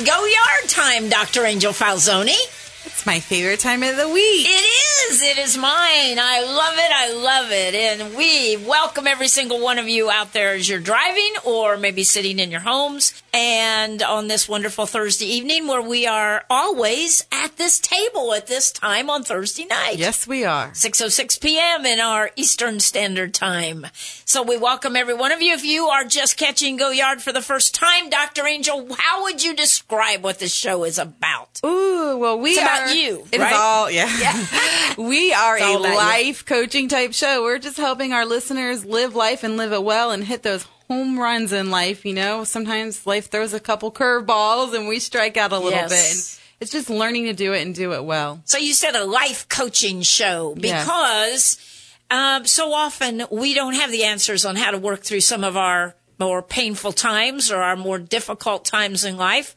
it's go yard time, Dr. Angel Falzoni. It's my favorite time of the week. It is. It is mine. I love it. I love it. And we welcome every single one of you out there as you're driving or maybe sitting in your homes and on this wonderful Thursday evening where we are always at this table at this time on Thursday night. Yes, we are. 6:06 p.m. in our Eastern Standard Time. So we welcome every one of you. If you are just catching Go Yard for the first time, Dr. Angel, how would you describe what this show is about? Ooh, well, we It's are. about you, It is right? all, yeah. we are a about you. life coaching type show. We're just helping our listeners live life and live it well and hit those home runs in life. You know, sometimes life throws a couple curveballs and we strike out a little Yes. bit. And it's just learning to do it and do it well. So you said a life coaching show Yeah. because um, so often we don't have the answers on how to work through some of our more painful times or our more difficult times in life.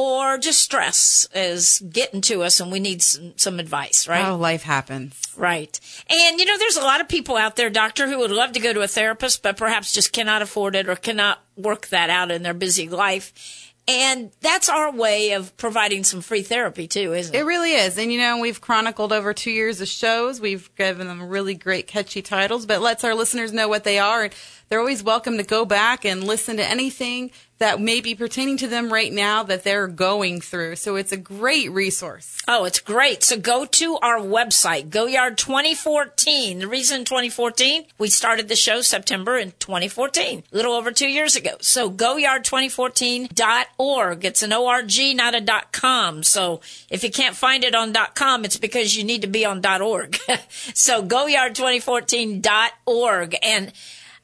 Or just stress is getting to us and we need some, some advice, right? Oh, life happens. Right. And you know, there's a lot of people out there, doctor, who would love to go to a therapist, but perhaps just cannot afford it or cannot work that out in their busy life. And that's our way of providing some free therapy too, isn't it? It really is. And you know, we've chronicled over two years of shows. We've given them really great, catchy titles, but lets our listeners know what they are. And they're always welcome to go back and listen to anything that may be pertaining to them right now that they're going through. So it's a great resource. Oh, it's great. So go to our website, GoYard 2014. The reason 2014, we started the show September in 2014, a little over two years ago. So GoYard2014.org. It's an ORG, not a dot com. So if you can't find it on dot com, it's because you need to be on dot org. so GoYard2014.org. And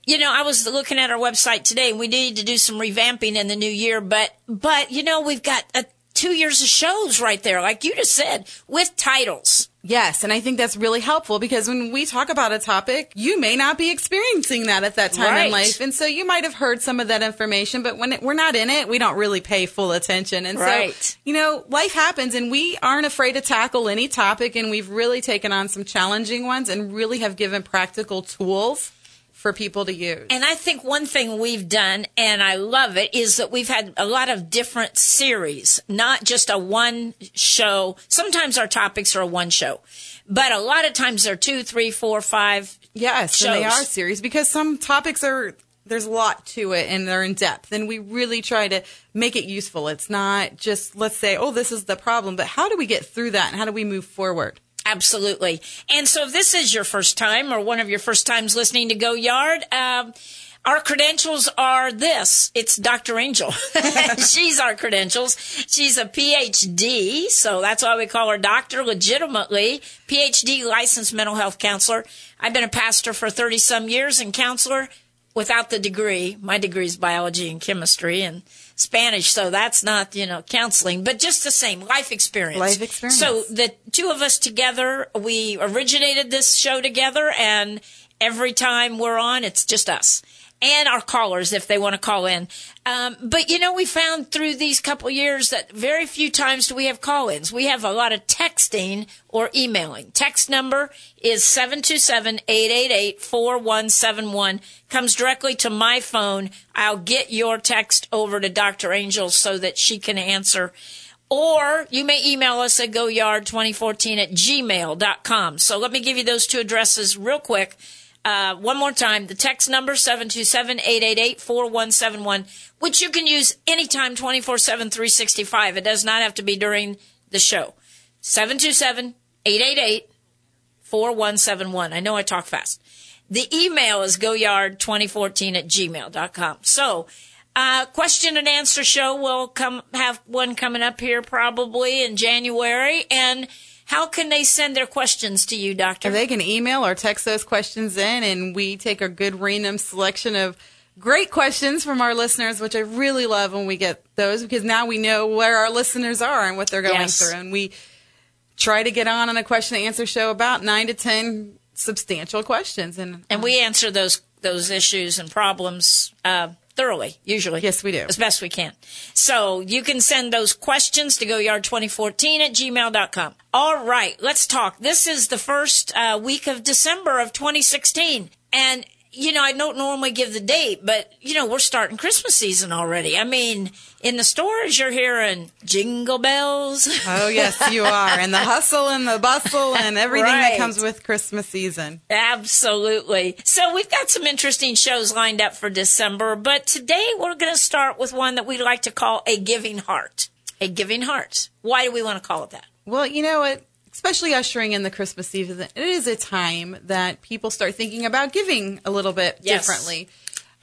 you know, I was looking at our website today and we need to do some revamping in the new year, but, but, you know, we've got uh, two years of shows right there, like you just said, with titles. Yes, and I think that's really helpful because when we talk about a topic, you may not be experiencing that at that time Right. in life. And so you might have heard some of that information, but when it, we're not in it, we don't really pay full attention. And Right. so, you know, life happens and we aren't afraid to tackle any topic and we've really taken on some challenging ones and really have given practical tools for people to use. And I think one thing we've done, and I love it, is that we've had a lot of different series, not just a one show. Sometimes our topics are a one show, but a lot of times they're two, three, four, five. Yes, and they are series because some topics are there's a lot to it and they're in depth and we really try to make it useful. It's not just let's say, oh, this is the problem, but how do we get through that and how do we move forward? Absolutely. And so if this is your first time or one of your first times listening to Go Yard, um, our credentials are this. It's Dr. Angel. She's our credentials. She's a PhD, so that's why we call her doctor legitimately. PhD licensed mental health counselor. I've been a pastor for 30 some years and counselor without the degree. My degree is biology and chemistry and Spanish, so that's not, you know, counseling, but just the same life experience. Life experience. So the two of us together, we originated this show together, and every time we're on, it's just us and our callers if they want to call in. Um, but you know, we found through these couple years that very few times do we have call-ins. We have a lot of texting or emailing. Text number is 727-888-4171. Comes directly to my phone. I'll get your text over to Dr. Angel so that she can answer or you may email us at goyard2014 at gmail.com. So let me give you those two addresses real quick. Uh, one more time, the text number 727-888-4171, which you can use anytime 24-7, 365. It does not have to be during the show. 727-888-4171. I know I talk fast. The email is goyard2014 at gmail.com. So, uh, question and answer show will come, have one coming up here probably in January. And How can they send their questions to you, Doctor? They can email or text those questions in, and we take a good random selection of great questions from our listeners, which I really love when we get those because now we know where our listeners are and what they're going Yes. through. And we try to get on on a question and answer show about nine to 10 substantial questions. And, and we answer those those issues and problems uh, thoroughly, usually. Yes, we do. As best we can. So you can send those questions to goyard2014 at gmail.com. All right, let's talk. This is the first uh, week of December of 2016. And, you know, I don't normally give the date, but, you know, we're starting Christmas season already. I mean, in the stores, you're hearing jingle bells. Oh, yes, you are. And the hustle and the bustle and everything Right. that comes with Christmas season. Absolutely. So we've got some interesting shows lined up for December, but today we're going to start with one that we like to call a giving heart. A giving heart. Why do we want to call it that? Well, you know what? Especially ushering in the Christmas season, it is a time that people start thinking about giving a little bit Yes. differently.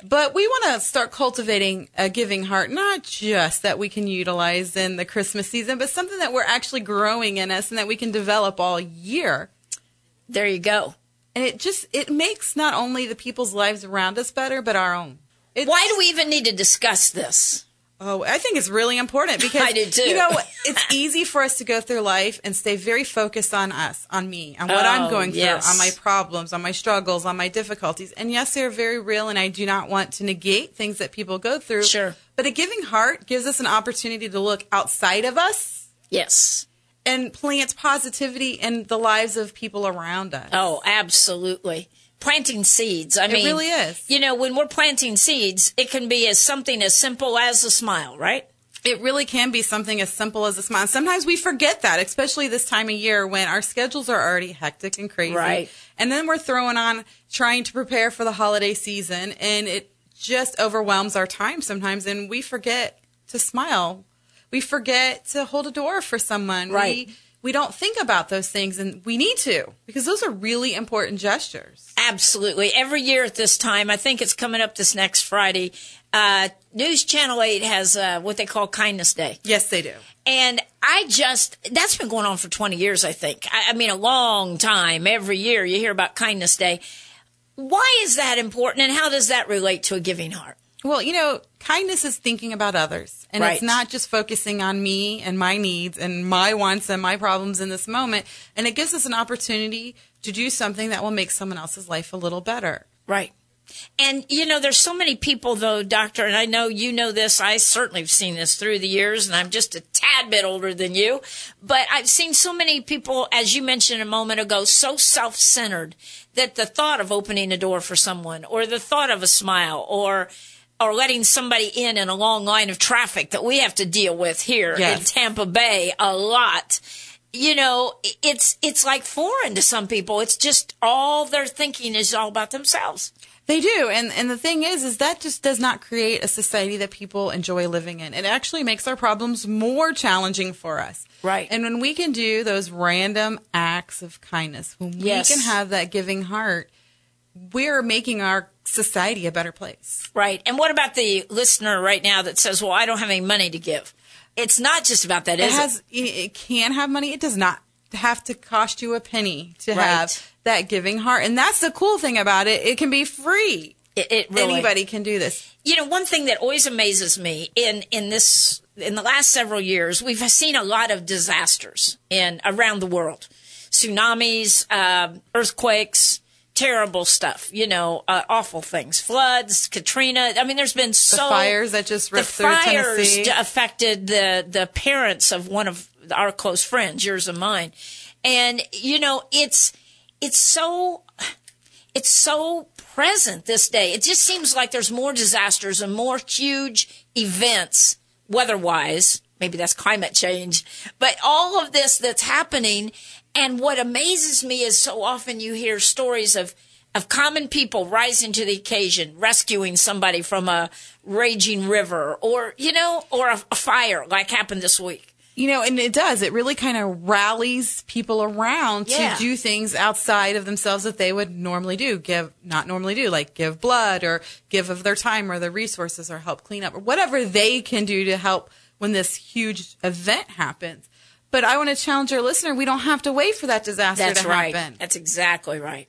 But we want to start cultivating a giving heart, not just that we can utilize in the Christmas season, but something that we're actually growing in us and that we can develop all year. There you go. And it just it makes not only the people's lives around us better, but our own. It's, Why do we even need to discuss this? Oh, I think it's really important because I do too. You know, it's easy for us to go through life and stay very focused on us, on me, on what Oh, I'm going through, yes. on my problems, on my struggles, on my difficulties. And yes, they're very real, and I do not want to negate things that people go through. Sure. But a giving heart gives us an opportunity to look outside of us Yes. and plant positivity in the lives of people around us. Oh, absolutely. Planting seeds. I mean, really is. You know, when we're planting seeds, it can be as something as simple as a smile, right? It really can be something as simple as a smile. Sometimes we forget that, especially this time of year when our schedules are already hectic and crazy. Right. And then we're throwing on trying to prepare for the holiday season and it just overwhelms our time sometimes and we forget to smile. We forget to hold a door for someone. Right. We, we don't think about those things and we need to because those are really important gestures. Absolutely. Every year at this time, I think it's coming up this next Friday. Uh, News Channel 8 has uh, what they call Kindness Day. Yes, they do. And I just, that's been going on for 20 years, I think. I, I mean, a long time. Every year you hear about Kindness Day. Why is that important and how does that relate to a giving heart? Well, you know, kindness is thinking about others. And Right. it's not just focusing on me and my needs and my wants and my problems in this moment. And it gives us an opportunity to do something that will make someone else's life a little better. Right. And you know, there's so many people though, doctor, and I know you know this. I certainly have seen this through the years, and I'm just a tad bit older than you. But I've seen so many people, as you mentioned a moment ago, so self-centered that the thought of opening a door for someone, or the thought of a smile, or or letting somebody in in a long line of traffic that we have to deal with here in Tampa Bay a lot. You know, it's it's like foreign to some people. It's just all they're thinking is all about themselves. They do. And and the thing is is that just does not create a society that people enjoy living in. It actually makes our problems more challenging for us. Right. And when we can do those random acts of kindness, when Yes. we can have that giving heart, we're making our society a better place. Right. And what about the listener right now that says, well, I don't have any money to give? It's not just about that, it has it? it can have money. It does not have to cost you a penny to Right. have that giving heart. And that's the cool thing about it. It can be free. it? It, it really, Anybody can do this. you know, one thing that always amazes me in, in this, in the last several years, we've seen a lot of disasters in around the world. Tsunamis, uh, earthquakes, terrible stuff, you know, uh, awful things, floods, Katrina. I mean, there's been The so fires that just the ripped through fires Tennessee. d- affected the the parents of one of our close friends, yours and mine, and you know it's it's so it's so present this day. It just seems like there's more disasters and more huge events weather wise. Maybe that's climate change, but all of this that's happening. And what amazes me is so often you hear stories of of common people rising to the occasion, rescuing somebody from a raging river or, you know, or a, a fire like happened this week. You know, and it does. It really kind of rallies people around Yeah. to do things outside of themselves that they would normally do, give, not normally do, like give blood or give of their time or their resources or help clean up or whatever they can do to help when this huge event happens. But I want to challenge our listener. We don't have to wait for that disaster That's to right. happen. That's exactly right.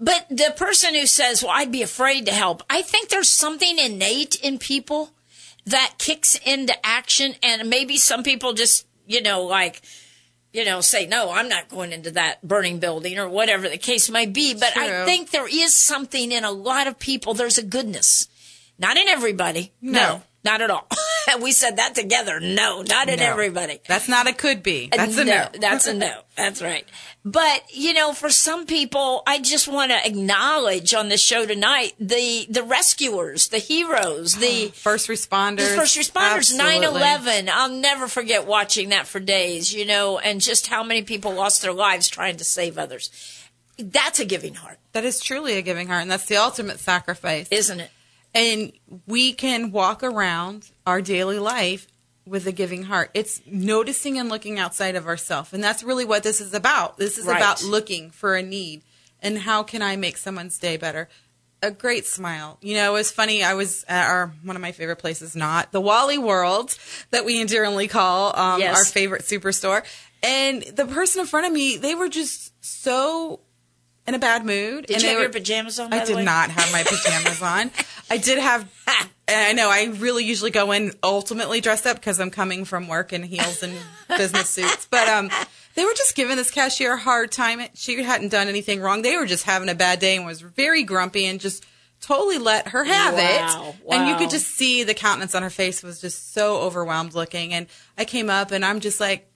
But the person who says, well, I'd be afraid to help, I think there's something innate in people that kicks into action. And maybe some people just, you know, like, you know, say, no, I'm not going into that burning building or whatever the case may be. But I think there is something in a lot of people. There's a goodness. Not in everybody. No. not at all. we said that together. No, not in No. everybody. That's not a could be. That's a no. That's a no. That's right. But you know, for some people, I just want to acknowledge on the show tonight the the rescuers, the heroes, the First responders. the first responders, Absolutely. 9-11. I'll never forget watching that for days, you know, and just how many people lost their lives trying to save others. That's a giving heart, That is truly a giving heart, and that's the ultimate sacrifice. isn't it? And we can walk around our daily life with a giving heart. It's noticing and looking outside of ourselves. And that's really what this is about. This is Right. about looking for a need and how can I make someone's day better. A great smile. You know, it was funny. I was at our one of my favorite places, not the Wally World that we endearingly call um, Yes. our favorite superstore. And the person in front of me, they were just so in a bad mood. Did and you they have were- your pajamas on? I did way? not have my pajamas on. I did have. I know I really usually go in ultimately dressed up because I'm coming from work in heels and business suits. But um, they were just giving this cashier a hard time. She hadn't done anything wrong. They were just having a bad day and was very grumpy and just totally let her have Wow, it. And you could just see the countenance on her face was just so overwhelmed looking. And I came up and I'm just like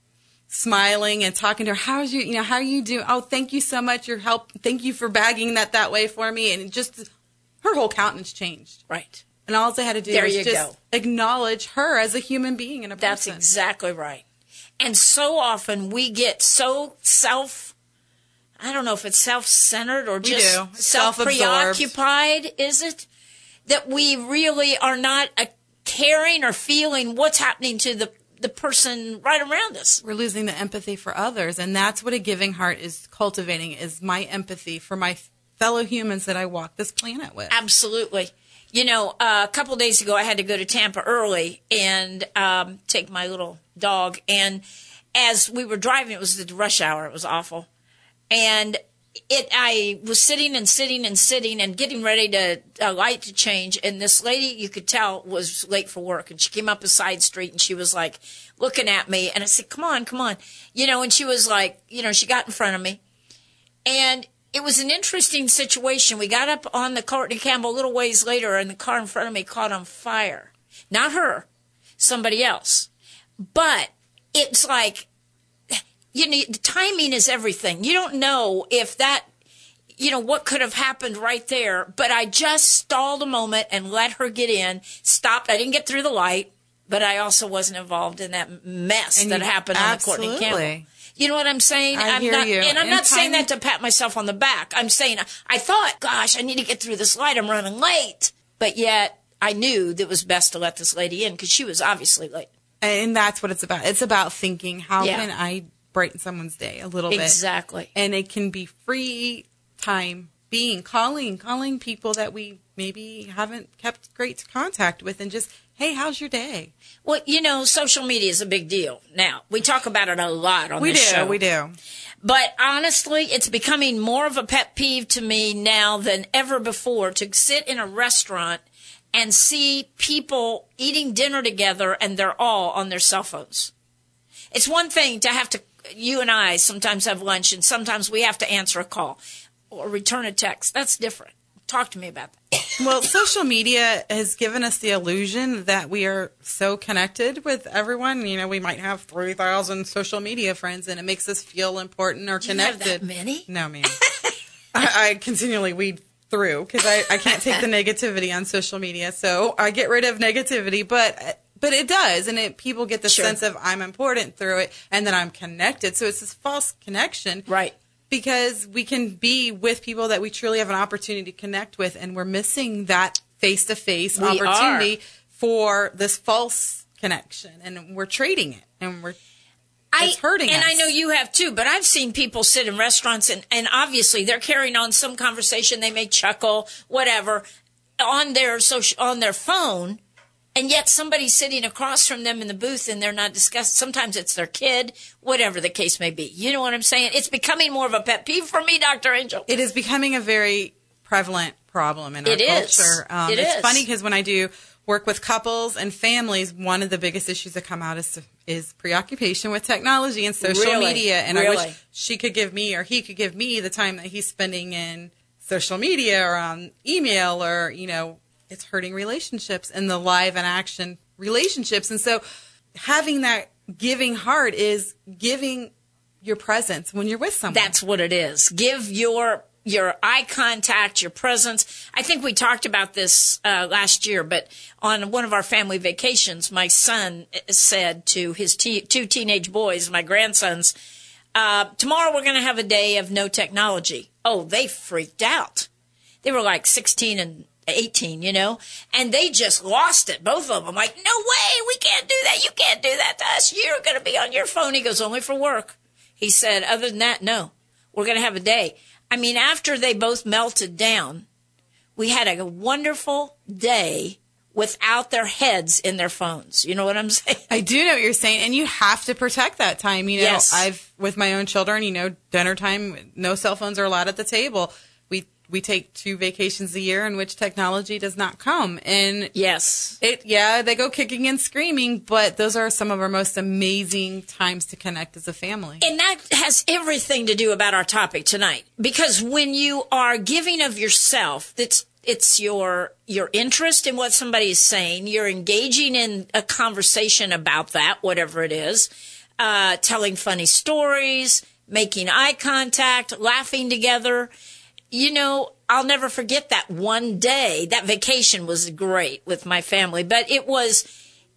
smiling and talking to her. How's you, you know, how are you doing? Oh, thank you so much. Your help. Thank you for bagging that that way for me. And just her whole countenance changed. Right. And all I had to do There was you just go. acknowledge her as a human being and a That's person. exactly right. And so often we get so self, I don't know if it's self centered or just self Self-absorbed. preoccupied, is it? That we really are not uh caring or feeling what's happening to the, the person right around us. We're losing the empathy for others, and that's what a giving heart is cultivating: is my empathy for my fellow humans that I walk this planet with. Absolutely. You know, uh, a couple days ago, I had to go to Tampa early and um, take my little dog. And as we were driving, it was the rush hour. It was awful. And it, I was sitting and sitting and sitting and getting ready to a light to change. And this lady, you could tell, was late for work. And she came up a side street and she was like looking at me. And I said, "Come on, come on," you know. And she was like, you know, she got in front of me. And it was an interesting situation. We got up on the Courtney Campbell a little ways later, and the car in front of me caught on fire. Not her, somebody else. But it's like, you know, the timing is everything. You don't know if that, you know, what could have happened right there. But I just stalled a moment and let her get in, stopped. I didn't get through the light, but I also wasn't involved in that mess And that you- happened on the Courtney. Campbell. You know what I'm saying? I am hear not, you. And I'm And not saying that to pat myself on the back. I'm saying I thought, gosh, I need to get through this light. I'm running late. But yet I knew that it was best to let this lady in because she was obviously late. and that's what it's about. It's about thinking: how Yeah. can I brighten someone's day a little bit? Exactly. and it can be free time being calling calling people that we maybe haven't kept great contact with and just hey how's your day Well, you know, social media is a big deal now. We talk about it a lot on we do this show. we do But honestly, it's becoming more of a pet peeve to me now than ever before to sit in a restaurant and see people eating dinner together and they're all on their cell phones. It's one thing to have to, you and I sometimes have lunch and sometimes we have to answer a call or return a text. That's different. Talk to me about that. well social media has given us the illusion that we are so connected with everyone you know we might have 3000 social media friends and it makes us feel important or you have connected many? no man I, I continually weed through because I, I can't take the negativity on social media so i get rid of negativity but but it does and it people get the Sure. sense of i'm important through it and that i'm connected so it's this false connection Right. because we can be with people that we truly have an opportunity to connect with and we're missing that face-to-face We opportunity for this false connection and we're trading it and we're It's hurting and us. I know you have too, but I've seen people sit in restaurants and, and obviously they're carrying on some conversation. They may chuckle, whatever, on their social, on their phone, and yet somebody's sitting across from them in the booth and they're not discussing. Sometimes it's their kid, whatever the case may be. You know what I'm saying? It's becoming more of a pet peeve for me, Dr. Angel. It is becoming a very prevalent problem in our It is. culture. Um, It it's is. funny because when I do work with couples and families, one of the biggest issues that come out is is preoccupation with technology and social Really? media. And I wish she could give me or he could give me the time that he's spending in social media or on email or you know it's hurting relationships and the live and action relationships. And so having that giving heart is giving your presence when you're with someone. That's what it is. Give your your eye contact, your presence. I think we talked about this uh, last year, but on one of our family vacations, my son said to his te- two teenage boys, my grandsons, uh, "Tomorrow we're going to have a day of no technology." Oh, they freaked out. They were like sixteen and 18, you know, and they just lost it. Both of them, like, no way, we can't do that. You can't do that to us. You're going to be on your phone. He goes, only for work. He said, other than that, no, we're going to have a day. I mean, after they both melted down, we had a wonderful day without their heads in their phones. You know what I'm saying? I do know what you're saying, and you have to protect that time. You know, Yes. I've with my own children. You know, dinner time, no cell phones are allowed at the table. We take two vacations a year in which technology does not come, and Yes. it yeah they go kicking and screaming, but those are some of our most amazing times to connect as a family. And that has everything to do about our topic tonight. Because when you are giving of yourself, it's it's your your interest in what somebody is saying. You're engaging in a conversation about that, whatever it is, uh, telling funny stories, making eye contact, laughing together. You know, I'll never forget that one day. That vacation was great with my family, but it was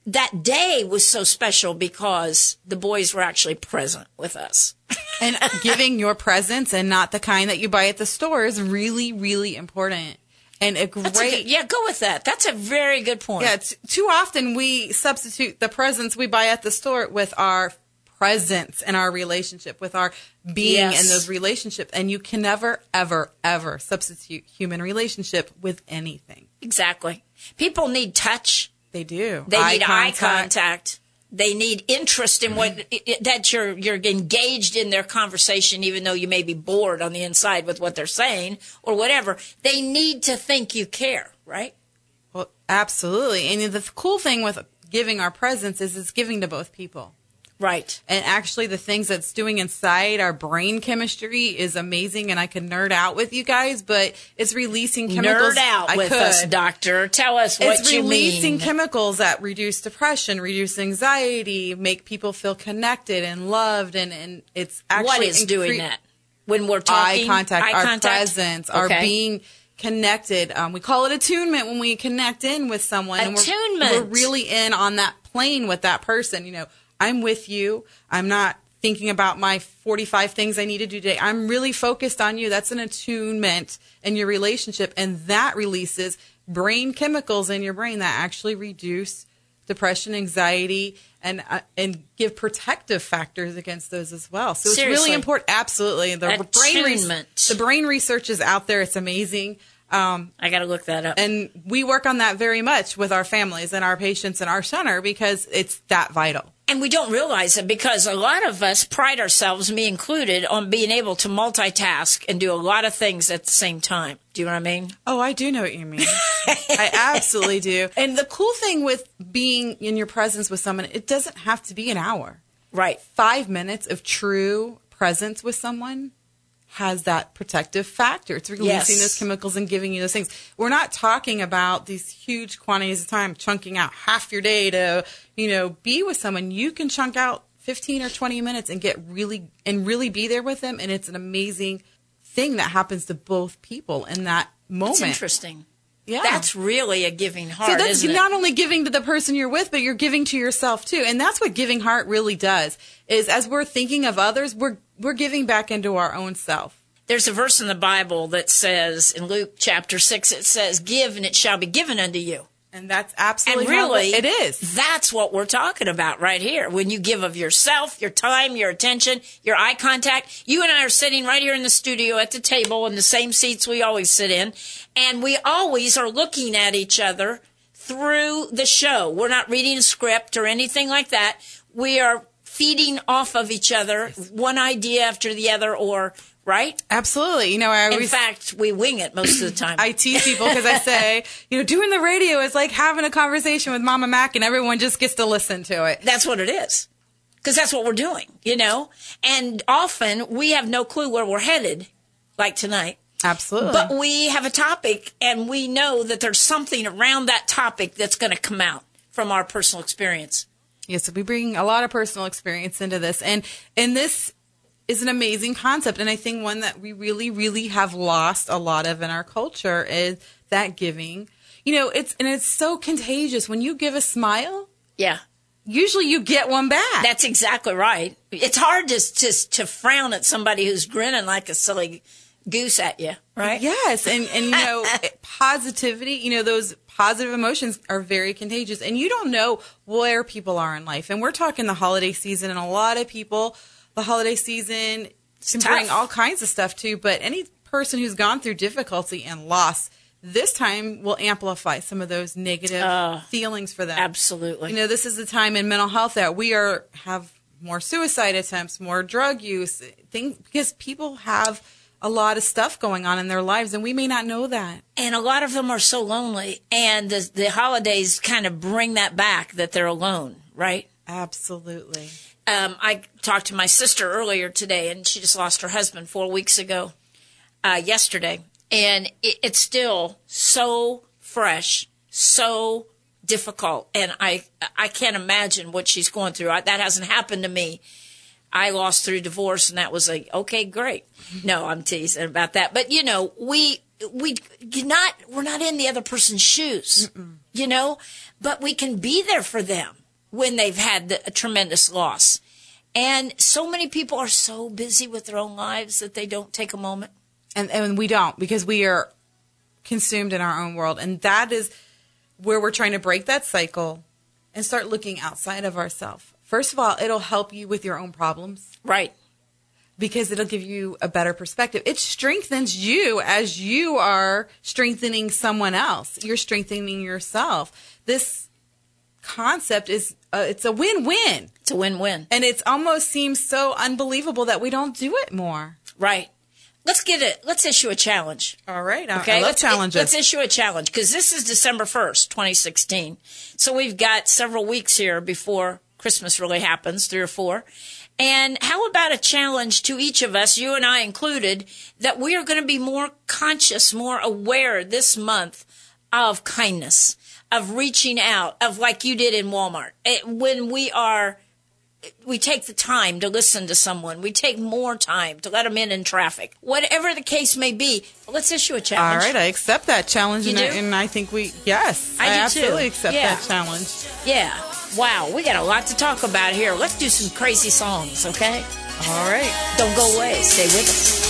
that day was so special because the boys were actually present with us. and giving your presents and not the kind that you buy at the store is really really important. And a great a good, yeah, go with that. That's a very good point. Yeah, t- too often we substitute the presents we buy at the store with our presence in our relationship, with our being Yes. in those relationships. And you can never, ever, ever substitute human relationship with anything. exactly. People need touch. They do. They need eye contact. They need interest in what mm-hmm. i- that you're you're engaged in their conversation, even though you may be bored on the inside with what they're saying or whatever. They need to think you care, right? Well, absolutely. And the cool thing with giving our presence is it's giving to both people. Right. And actually, the things that's doing inside our brain chemistry is amazing, and I could nerd out with you guys, but it's releasing chemicals. Nerd out I with could. us, doctor. Tell us what it's you releasing chemicals that reduce depression, reduce anxiety, make people feel connected and loved, and, and it's actually what is doing that? When we're Eye contact, eye our contact? presence, our being connected. Um, we call it attunement when we connect in with someone. and we're- Attunement. we're really in on that plane with that person. You know, I'm with you. I'm not thinking about my 45 things I need to do today. I'm really focused on you. That's an attunement in your relationship. And that releases brain chemicals in your brain that actually reduce depression, anxiety, and uh, and give protective factors against those as well. So it's really important. Absolutely, the brain res- Attunement. the brain research is out there. It's amazing. Um, I got to look that up. and we work on that very much with our families and our patients in our center because it's that vital. And we don't realize it because a lot of us pride ourselves, me included, on being able to multitask and do a lot of things at the same time. Do you know what I mean? Oh, I do know what you mean. I absolutely do. And the cool thing with being in your presence with someone, it doesn't have to be an hour. Right. Five minutes of true presence with someone has that protective factor. It's releasing Yes. those chemicals and giving you those things. We're not talking about these huge quantities of time, chunking out half your day to, you know, be with someone. You can chunk out 15 or 20 minutes and get really, and really be there with them. And it's an amazing thing that happens to both people in that moment. It's interesting. Yeah. That's really a giving heart, So that's not only giving to the person you're with, but you're giving to yourself too. And that's what giving heart really does. Is as we're thinking of others, we're we're giving back into our own self. There's a verse in the Bible that says, in Luke chapter 6, it says, Give and it shall be given unto you. And that's absolutely and really, it is. That's what we're talking about right here. When you give of yourself, your time, your attention, your eye contact. You and I are sitting right here in the studio at the table in the same seats we always sit in, and we always are looking at each other, through the show. We're not reading a script or anything like that. We are feeding off of each other, one idea after the other, or right? Absolutely. You know, I In fact, we wing it most of the time. I tease people because I say, you know, doing the radio is like having a conversation with Mama Mac, and everyone just gets to listen to it. That's what it is. Because that's what we're doing, you know? And often we have no clue where we're headed, like tonight. Absolutely. But we have a topic and we know that there's something around that topic that's going to come out from our personal experience. Yes, we bring a lot of personal experience into this, and and this is an amazing concept, and I think one that we really, really have lost a lot of in our culture is that giving. You know, it's and it's so contagious when you give a smile. Yeah. Usually, you get one back. That's exactly right. It's hard to, to, to frown at somebody who's grinning like a silly goose at you, right? Yes, and and you know positivity. You know those positive emotions are very contagious, and you don't know where people are in life. And we're talking the holiday season, and a lot of people, the holiday season can bring all kinds of stuff too. But any person who's gone through difficulty and loss. This time will amplify some of those negative uh, feelings for them. Absolutely. You know, this is the time in mental health that we are have more suicide attempts, more drug use, things because people have a lot of stuff going on in their lives and we may not know that. and a lot of them are so lonely and the, the holidays kind of bring that back that they're alone, right? Absolutely. um, I talked to my sister earlier today, and she just lost her husband four weeks ago, uh, yesterday, and it, it's still so fresh, so difficult, and I I can't imagine what she's going through. I, that hasn't happened to me. I lost through divorce, and that was like okay, great. No, I'm teasing about that, but you know we we not we're not in the other person's shoes, you know, but we can be there for them when they've had the, a tremendous loss. And so many people are so busy with their own lives that they don't take a moment. And and we don't because we are consumed in our own world and that is where we're trying to break that cycle and start looking outside of ourselves. First of all, it'll help you with your own problems. Right. because it'll give you a better perspective. It strengthens you as you are strengthening someone else. You're strengthening yourself. This concept is uh, it's a win-win. It's a win-win. And it almost seems so unbelievable that we don't do it more. Right. Let's get it. Let's issue a challenge. All right. I, Okay. I let's, challenges. Let's issue a challenge because this is December 1st, 2016. So we've got several weeks here before Christmas really happens, three or four. And how about a challenge to each of us, you and I included, that we are going to be more conscious, more aware this month of kindness, of reaching out, of like you did in Walmart. It, when we are we take the time to listen to someone. We take more time to let them in in traffic. Whatever the case may be, let's issue a All challenge. right, I accept that challenge, You and, I, do? and I think we yes, I do too. absolutely accept Yeah. that challenge. Yeah. Wow, we got a lot to talk about here. Let's do some crazy songs, okay? All right, Don't go away. Stay with us.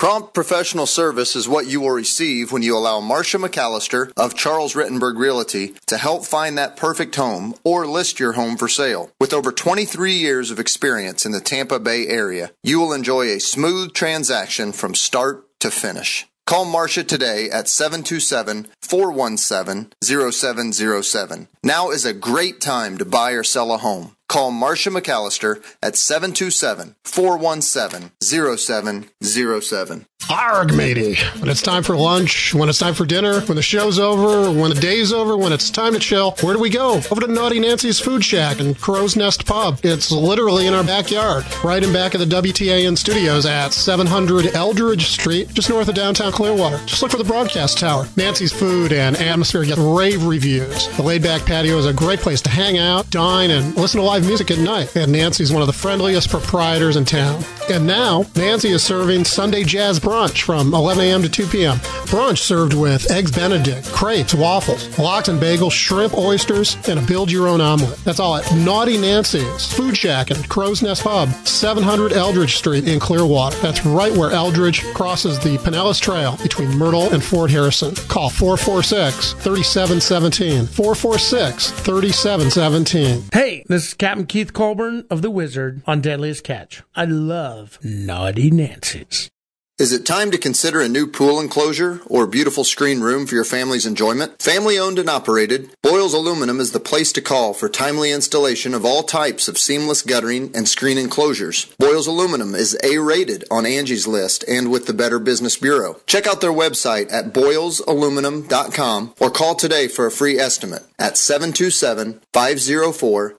Prompt professional service is what you will receive when you allow Marcia McAllister of Charles Rutenberg Realty to help find that perfect home or list your home for sale. With over 23 years of experience in the Tampa Bay area, you will enjoy a smooth transaction from start to finish. Call Marcia today at 727-417-0707. Now is a great time to buy or sell a home. Call Marcia McAllister at 727-417-0707. Arg, matey. When it's time for lunch, when it's time for dinner, when the show's over, when the day's over, when it's time to chill, where do we go? Over to Naughty Nancy's Food Shack and Crow's Nest Pub. It's literally in our backyard, right in back of the WTAN studios at 700 Eldridge Street, just north of downtown Clearwater. Just look for the broadcast tower. Nancy's food and atmosphere get rave reviews. The laid back patio is a great place to hang out, dine, and listen to live live music at night. And Nancy's one of the friendliest proprietors in town. And now, Nancy is serving Sunday jazz brunch from 11 a.m. to 2 p.m. Brunch served with eggs Benedict, crepes, waffles, lox and bagels, shrimp, oysters, and a build your own omelet. That's all at Naughty Nancy's Food Shack and Crow's Nest Pub, 700 Eldridge Street in Clearwater. That's right where Eldridge crosses the Pinellas Trail between Myrtle and Fort Harrison. Call 446 3717. 446 3717. Hey, this is Captain Keith Colburn of The Wizard on Deadliest Catch. I love Naughty Nancy's. Is it time to consider a new pool enclosure or beautiful screen room for your family's enjoyment? Family owned and operated, Boyles Aluminum is the place to call for timely installation of all types of seamless guttering and screen enclosures. Boyles Aluminum is A rated on Angie's List and with the Better Business Bureau. Check out their website at boylesaluminum.com or call today for a free estimate at 727 504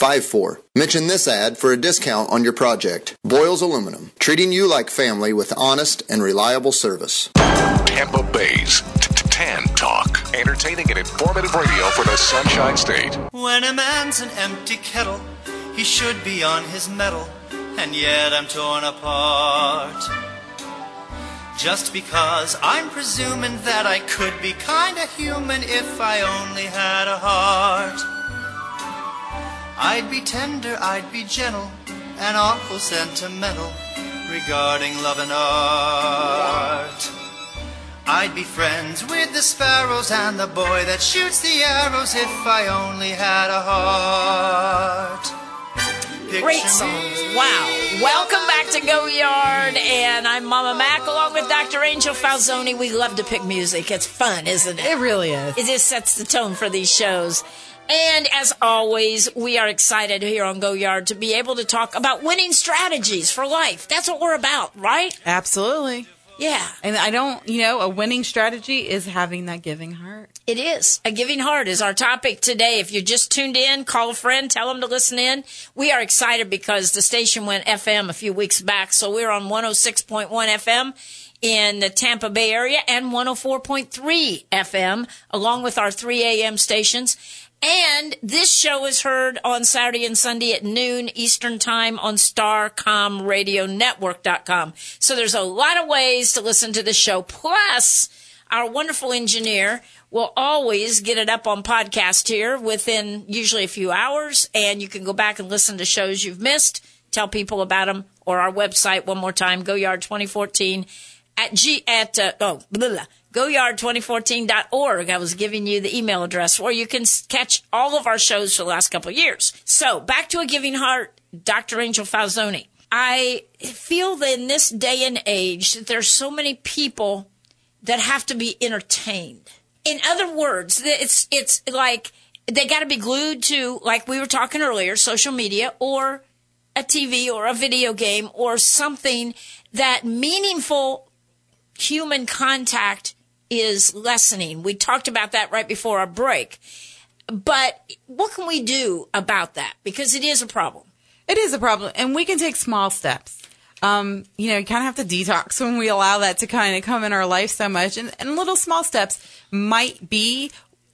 9354. Mention this ad for a discount on your project. Boyles Aluminum, treating you like family with honest and reliable service. Tampa Bay's t- t- Tan Talk. Entertaining and informative radio for the Sunshine State. When a man's an empty kettle, he should be on his mettle, and yet I'm torn apart. Just because I'm presuming that I could be kinda human if I only had a heart. I'd be tender, I'd be gentle, and awful sentimental regarding love and art. I'd be friends with the sparrows and the boy that shoots the arrows if I only had a heart. Picture Great songs. Wow. Welcome back to Go Yard. And I'm Mama Mac along with Dr. Angel Falzoni. We love to pick music. It's fun, isn't it? It really is. It just sets the tone for these shows. And as always, we are excited here on Go Yard to be able to talk about winning strategies for life. That's what we're about, right? Absolutely. Yeah, And I don't, you know, a winning strategy is having that giving heart. it is. A giving heart is our topic today. If you just tuned in, call a friend, tell them to listen in. We are excited because the station went FM a few weeks back. So we're on 106.1 FM in the Tampa Bay area and 104.3 FM along with our 3 a.m. stations. And this show is heard on Saturday and Sunday at noon Eastern Time on StarComRadioNetwork.com. So there's a lot of ways to listen to the show. Plus, our wonderful engineer will always get it up on podcast here within usually a few hours. And you can go back and listen to shows you've missed, tell people about them, or our website one more time, GoYard 2014 at G at uh, oh blah, blah, goyard2014.org. I was giving you the email address where you can catch all of our shows for the last couple of years. So back to a giving heart, Dr. Angel Falzoni. I feel that in this day and age that there's so many people that have to be entertained. In other words, it's it's like they got to be glued to like we were talking earlier, social media or a TV or a video game or something that meaningful human contact is lessening. We talked about that right before our break. But what can we do about that? Because it is a problem. It is a problem, and we can take small steps. Um, you know, you kind of have to detox when we allow that to kind of come in our life so much. And, and little small steps might be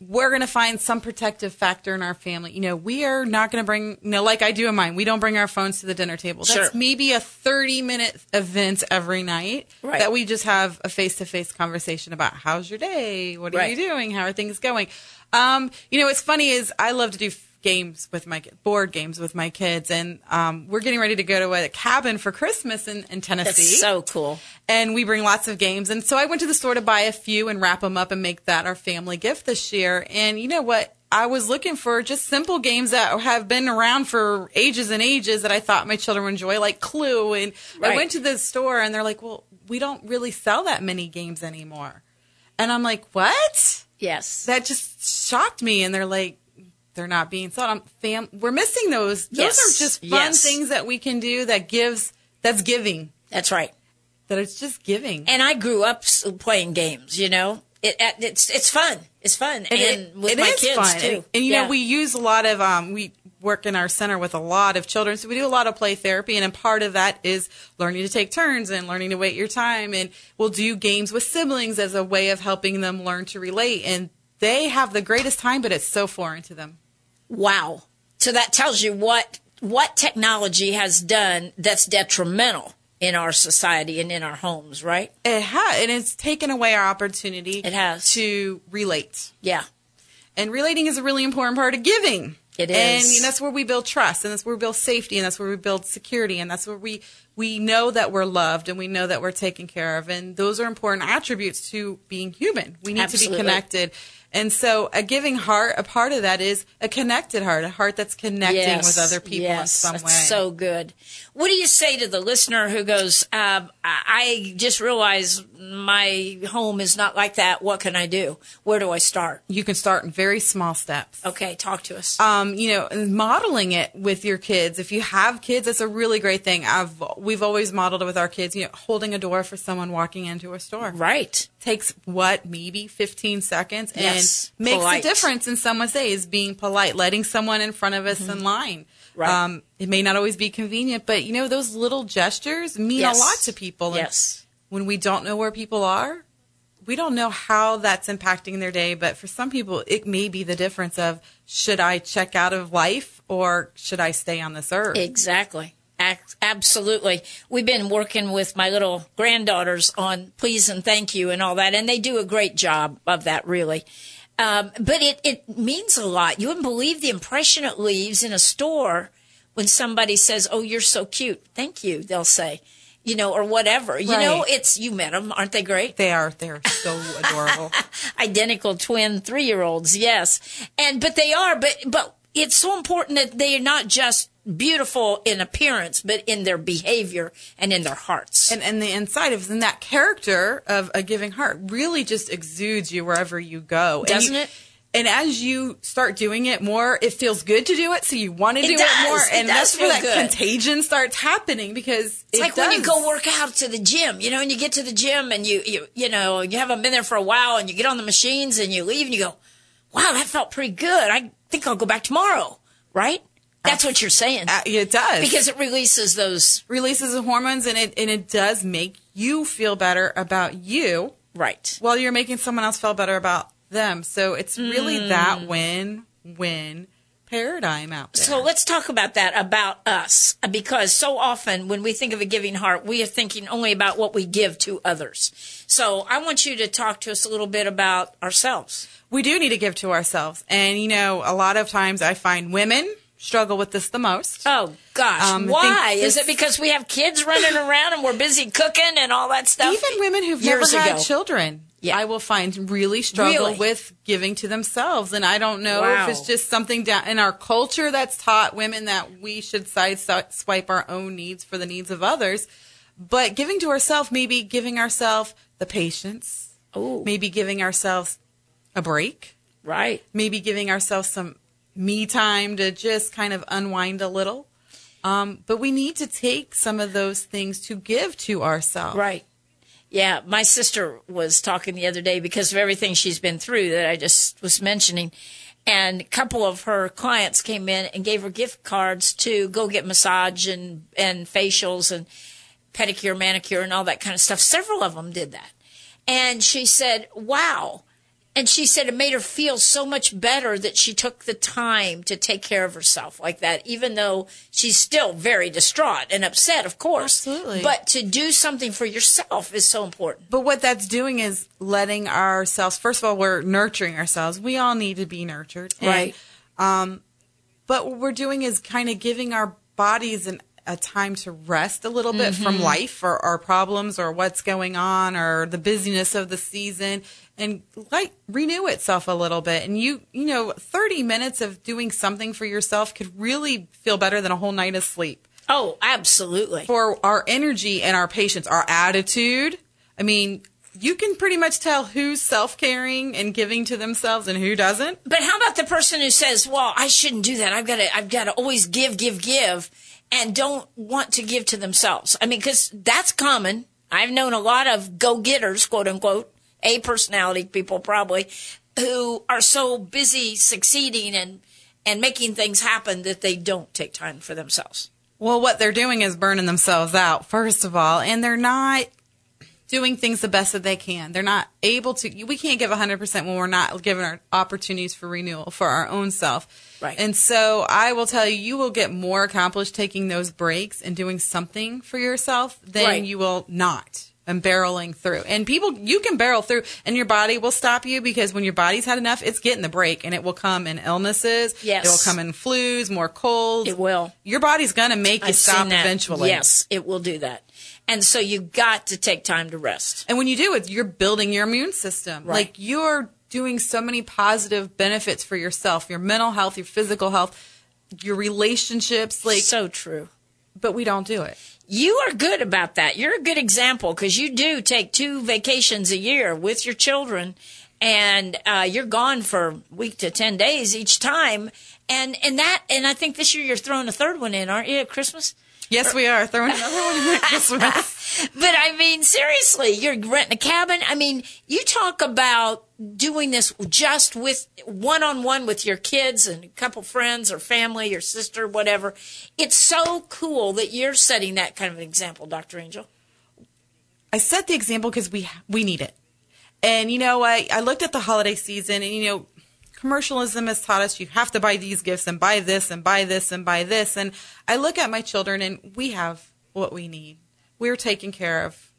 we're going to find some protective factor in our family. You know, we are not going to bring, you know, like I do in mine, we don't bring our phones to the dinner table. That's Sure. maybe a 30 minute event every night Right. that we just have a face to face conversation about how's your day? What are Right. you doing? How are things going? Um, you know, what's funny is I love to do games with my board games with my kids, and um, we're getting ready to go to a cabin for Christmas in, in Tennessee. That's so cool. and we bring lots of games. And so I went to the store to buy a few and wrap them up and make that our family gift this year. And you know what? I was looking for just simple games that have been around for ages and ages that I thought my children would enjoy, like Clue. And I went to the store and they're like, well, we don't really sell that many games anymore. And I'm like, what? Yes. That just shocked me. And they're like, they're not being sold. I'm fam. We're missing those. Those are just fun Yes. things that we can do that gives. That's giving. That's right. That it's just giving. And I grew up playing games, you know? It, it- it's it's fun. It's fun. And, it- with it my kids fun. too. And, and, you Yeah. know, we use a lot of um, we work in our center with a lot of children, so we do a lot of play therapy, and a part of that is learning to take turns and learning to wait your time. And we'll do games with siblings as a way of helping them learn to relate. And they have the greatest time, but it's so foreign to them. Wow. So that tells you what what technology has done that's detrimental in our society and in our homes, right? It has, and it's taken away our opportunity. It has. to relate, Yeah. and relating is a really important part of giving. It is, and that's where we build trust, and that's where we build safety, and that's where we build security, and that's where we we know that we're loved, and we know that we're taken care of, and those are important attributes to being human. We need Absolutely. to be connected. And so, a giving heart, a part of that is a connected heart, a heart that's connecting Yes, with other people in yes, some that's way. So good. What do you say to the listener who goes, um, I I just realized my home is not like that. What can I do? Where do I start? you can start in very small steps. Okay, talk to us. um, you know, modeling it with your kids. If you have kids, it's a really great thing. I've we've always modeled it with our kids. You know, holding a door for someone walking into a store right. takes what maybe 15 seconds Yes, and makes polite. a difference in someone's day. Is being polite, letting someone in front of us in line. Mm-hmm. Right. Um, it may not always be convenient, but you know those little gestures mean Yes. a lot to people. And Yes. when we don't know where people are, we don't know how that's impacting their day. But for some people, it may be the difference of should I check out of life or should I stay on this earth? Exactly. Absolutely. We've been working with my little granddaughters on please and thank you and all that, and they do a great job of that, really. Um, but it, it means a lot. You wouldn't believe the impression it leaves in a store when somebody says, Oh, you're so cute. Thank you, they'll say, you know, or whatever. You know, it's, you met them. Aren't they great? they are they're so adorable. identical twin three year olds yes and but they are but but it's so important that they are not just beautiful in appearance but in their behavior and in their hearts and and the inside of and that character of a giving heart really just exudes you wherever you go, And Doesn't you- it? And as you start doing it more, it feels good to do it, so you want to It do does. it more, It and does that's where that good. contagion starts happening because it's it like when you go work out to the gym, you know, and you get to the gym and you, you, you know, you haven't been there for a while and you get on the machines and you leave and you go, wow, that felt pretty good. I think I'll go back tomorrow. Right? That's what you're saying. Uh, it does Because it releases those, releases the hormones and it and it does make you feel better about you right. while you're making someone else feel better about them. So it's really Mm. that win win paradigm out there. So let's talk about that, about us, because so often when we think of a giving heart, we are thinking only about what we give to others. So I want you to talk to us a little bit about ourselves. we do need to give to ourselves. And you know, a lot of times I find women struggle with this the most. Oh gosh, Um, why? Is it because we have kids running around and we're busy cooking and all that stuff? Even women who've never had children, Yeah. I will find really struggle Really? with giving to themselves. And I don't know Wow. if it's just something down in our culture that's taught women that we should side swipe our own needs for the needs of others. But giving to ourselves, maybe giving ourselves the patience, Oh, maybe giving ourselves a break, right. maybe giving ourselves some me time to just kind of unwind a little. Um, but we need to take some of those things to give to ourselves. Right. Yeah, my sister was talking the other day because of everything she's been through that I just was mentioning. And a couple of her clients came in and gave her gift cards to go get massage and, and facials and pedicure, manicure, and all that kind of stuff. Several of them did that. And she said, wow. And she said it made her feel so much better that she took the time to take care of herself like that, even though she's still very distraught and upset, of course. Absolutely. But to do something for yourself is so important. But what that's doing is letting ourselves, first of all, we're nurturing ourselves. We all need to be nurtured. And, Right. Um, but what we're doing is kind of giving our bodies an, a time to rest a little bit from mm-hmm. life or our problems or what's going on or the busyness of the season and like renew itself a little bit. And you, you know, 30 minutes of doing something for yourself could really feel better than a whole night of sleep Oh, absolutely. for our energy and our patience, our attitude. I mean, you can pretty much tell who's self caring and giving to themselves and who doesn't. But how about the person who says, "Well, I shouldn't do that. I've got to I've got to always give, give, give." And don't want to give to themselves. I mean, because that's common. I've known a lot of go-getters, quote unquote, A personality people probably, who are so busy succeeding and, and making things happen that they don't take time for themselves. Well, what they're doing is burning themselves out, first of all, and they're not doing things the best that they can. They're not able to, we can't give 100% when we're not given our opportunities for renewal for our own self. Right. And so I will tell you, you will get more accomplished taking those breaks and doing something for yourself than Right. you will not. And barreling through. And people, you can barrel through, and your body will stop you because when your body's had enough, it's getting the break, and it will come in illnesses. Yes. It will come in flus, more colds. It will. Your body's going to make you I've stop eventually. Yes, it will do that. And so you got to take time to rest. And when you do it, you're building your immune system. Right. Like you're doing so many positive benefits for yourself, your mental health, your physical health, your relationships. Like, so true. but we don't do it. You are good about that. You're a good example because you do take two vacations a year with your children, and uh, you're gone for a week to ten days each time. And and that and I think this year you're throwing a third one in, aren't you? At Christmas. Yes, we are throwing another one in at Christmas. But I mean, seriously, you're renting a cabin. I mean, you talk about doing this just with one on one with your kids and a couple friends or family, your sister, whatever. It's so cool that you're setting that kind of an example, Dr. Angel. I set the example because we we need it. And you know, I I looked at the holiday season, and you know, commercialism has taught us you have to buy these gifts and buy this and buy this and buy this. And I look at my children, and we have what we need. We're taken care of.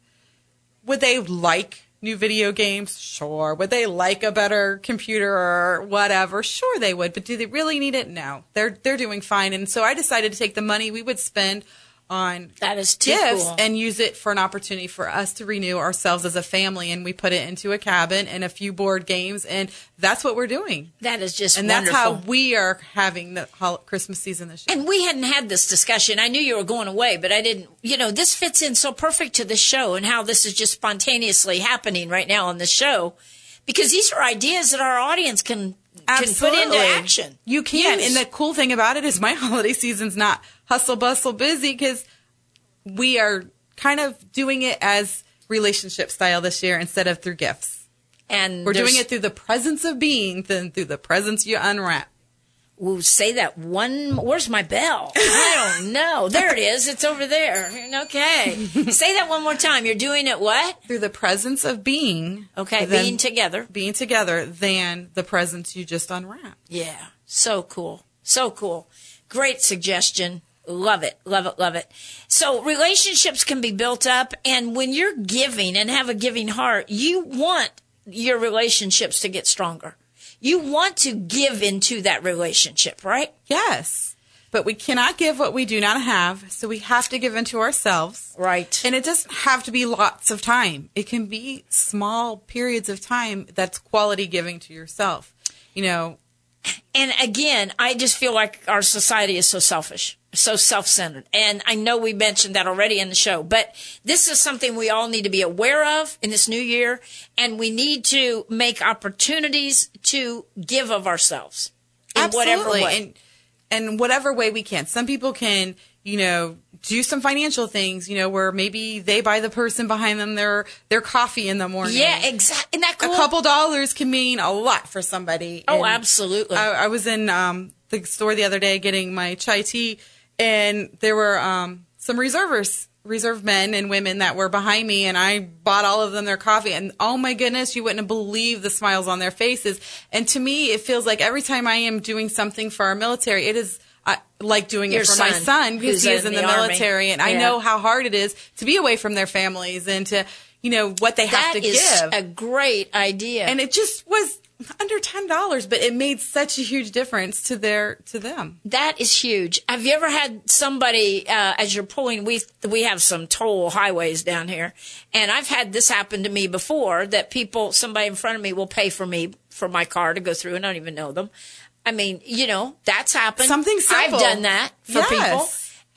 Would they like new video games? Sure. Would they like a better computer or whatever? Sure, they would. But do they really need it? No. They're they're doing fine. And so I decided to take the money we would spend on That is too gifts cool. and use it for an opportunity for us to renew ourselves as a family. And we put it into a cabin and a few board games, and that's what we're doing. That is just And wonderful. that's how we are having the Christmas season this year. And we hadn't had this discussion. I knew you were going away, but I didn't. You know, this fits in so perfect to the show and how this is just spontaneously happening right now on the show, because these are ideas that our audience can can put into action. You can. Use. And the cool thing about it is my holiday season's not hustle bustle busy because we are kind of doing it as relationship style this year instead of through gifts. and We're doing it through the presence of being than through the presence you unwrap. We'll say that one. Where's my bell? I don't know. There it is. It's over there. Okay. say that one more time. You're doing it what? Through the presence of being. Okay, being together. Being together than the presence you just unwrap. Yeah. So cool. So cool. Great suggestion. Love it. Love it. Love it. So relationships can be built up. And when you're giving and have a giving heart, you want your relationships to get stronger. You want to give into that relationship, right? Yes. But we cannot give what we do not have, so we have to give into ourselves. Right. And it doesn't have to be lots of time. It can be small periods of time that's quality giving to yourself. You know, and again, I just feel like our society is so selfish, so self-centered. And I know we mentioned that already in the show, but this is something we all need to be aware of in this new year. And we need to make opportunities to give of ourselves in whatever Absolutely. way. And and whatever way we can. Some people can, you know, do some financial things, you know, where maybe they buy the person behind them their their coffee in the morning. yeah, exactly. That cool? A couple dollars can mean a lot for somebody. Oh, And absolutely. I, I was in um, the store the other day getting my chai tea, and there were um, some reservers, reserve men and women that were behind me, and I bought all of them their coffee. And oh my goodness, you wouldn't believe the smiles on their faces. And to me, it feels like every time I am doing something for our military, it is. I like doing Your it for my son, son because he is in the, the Army. military, and I know how hard it is to be away from their families and to, you know, what they have to is give a great idea. and it just was under ten dollars, but it made such a huge difference to their to them. That is huge. Have you ever had somebody uh, as you're pulling? We we have some toll highways down here, and I've had this happen to me before. That people, somebody in front of me, will pay for me for my car to go through, and I don't even know them. I mean, you know, that's happened. Something simple. I've done that for Yes. people,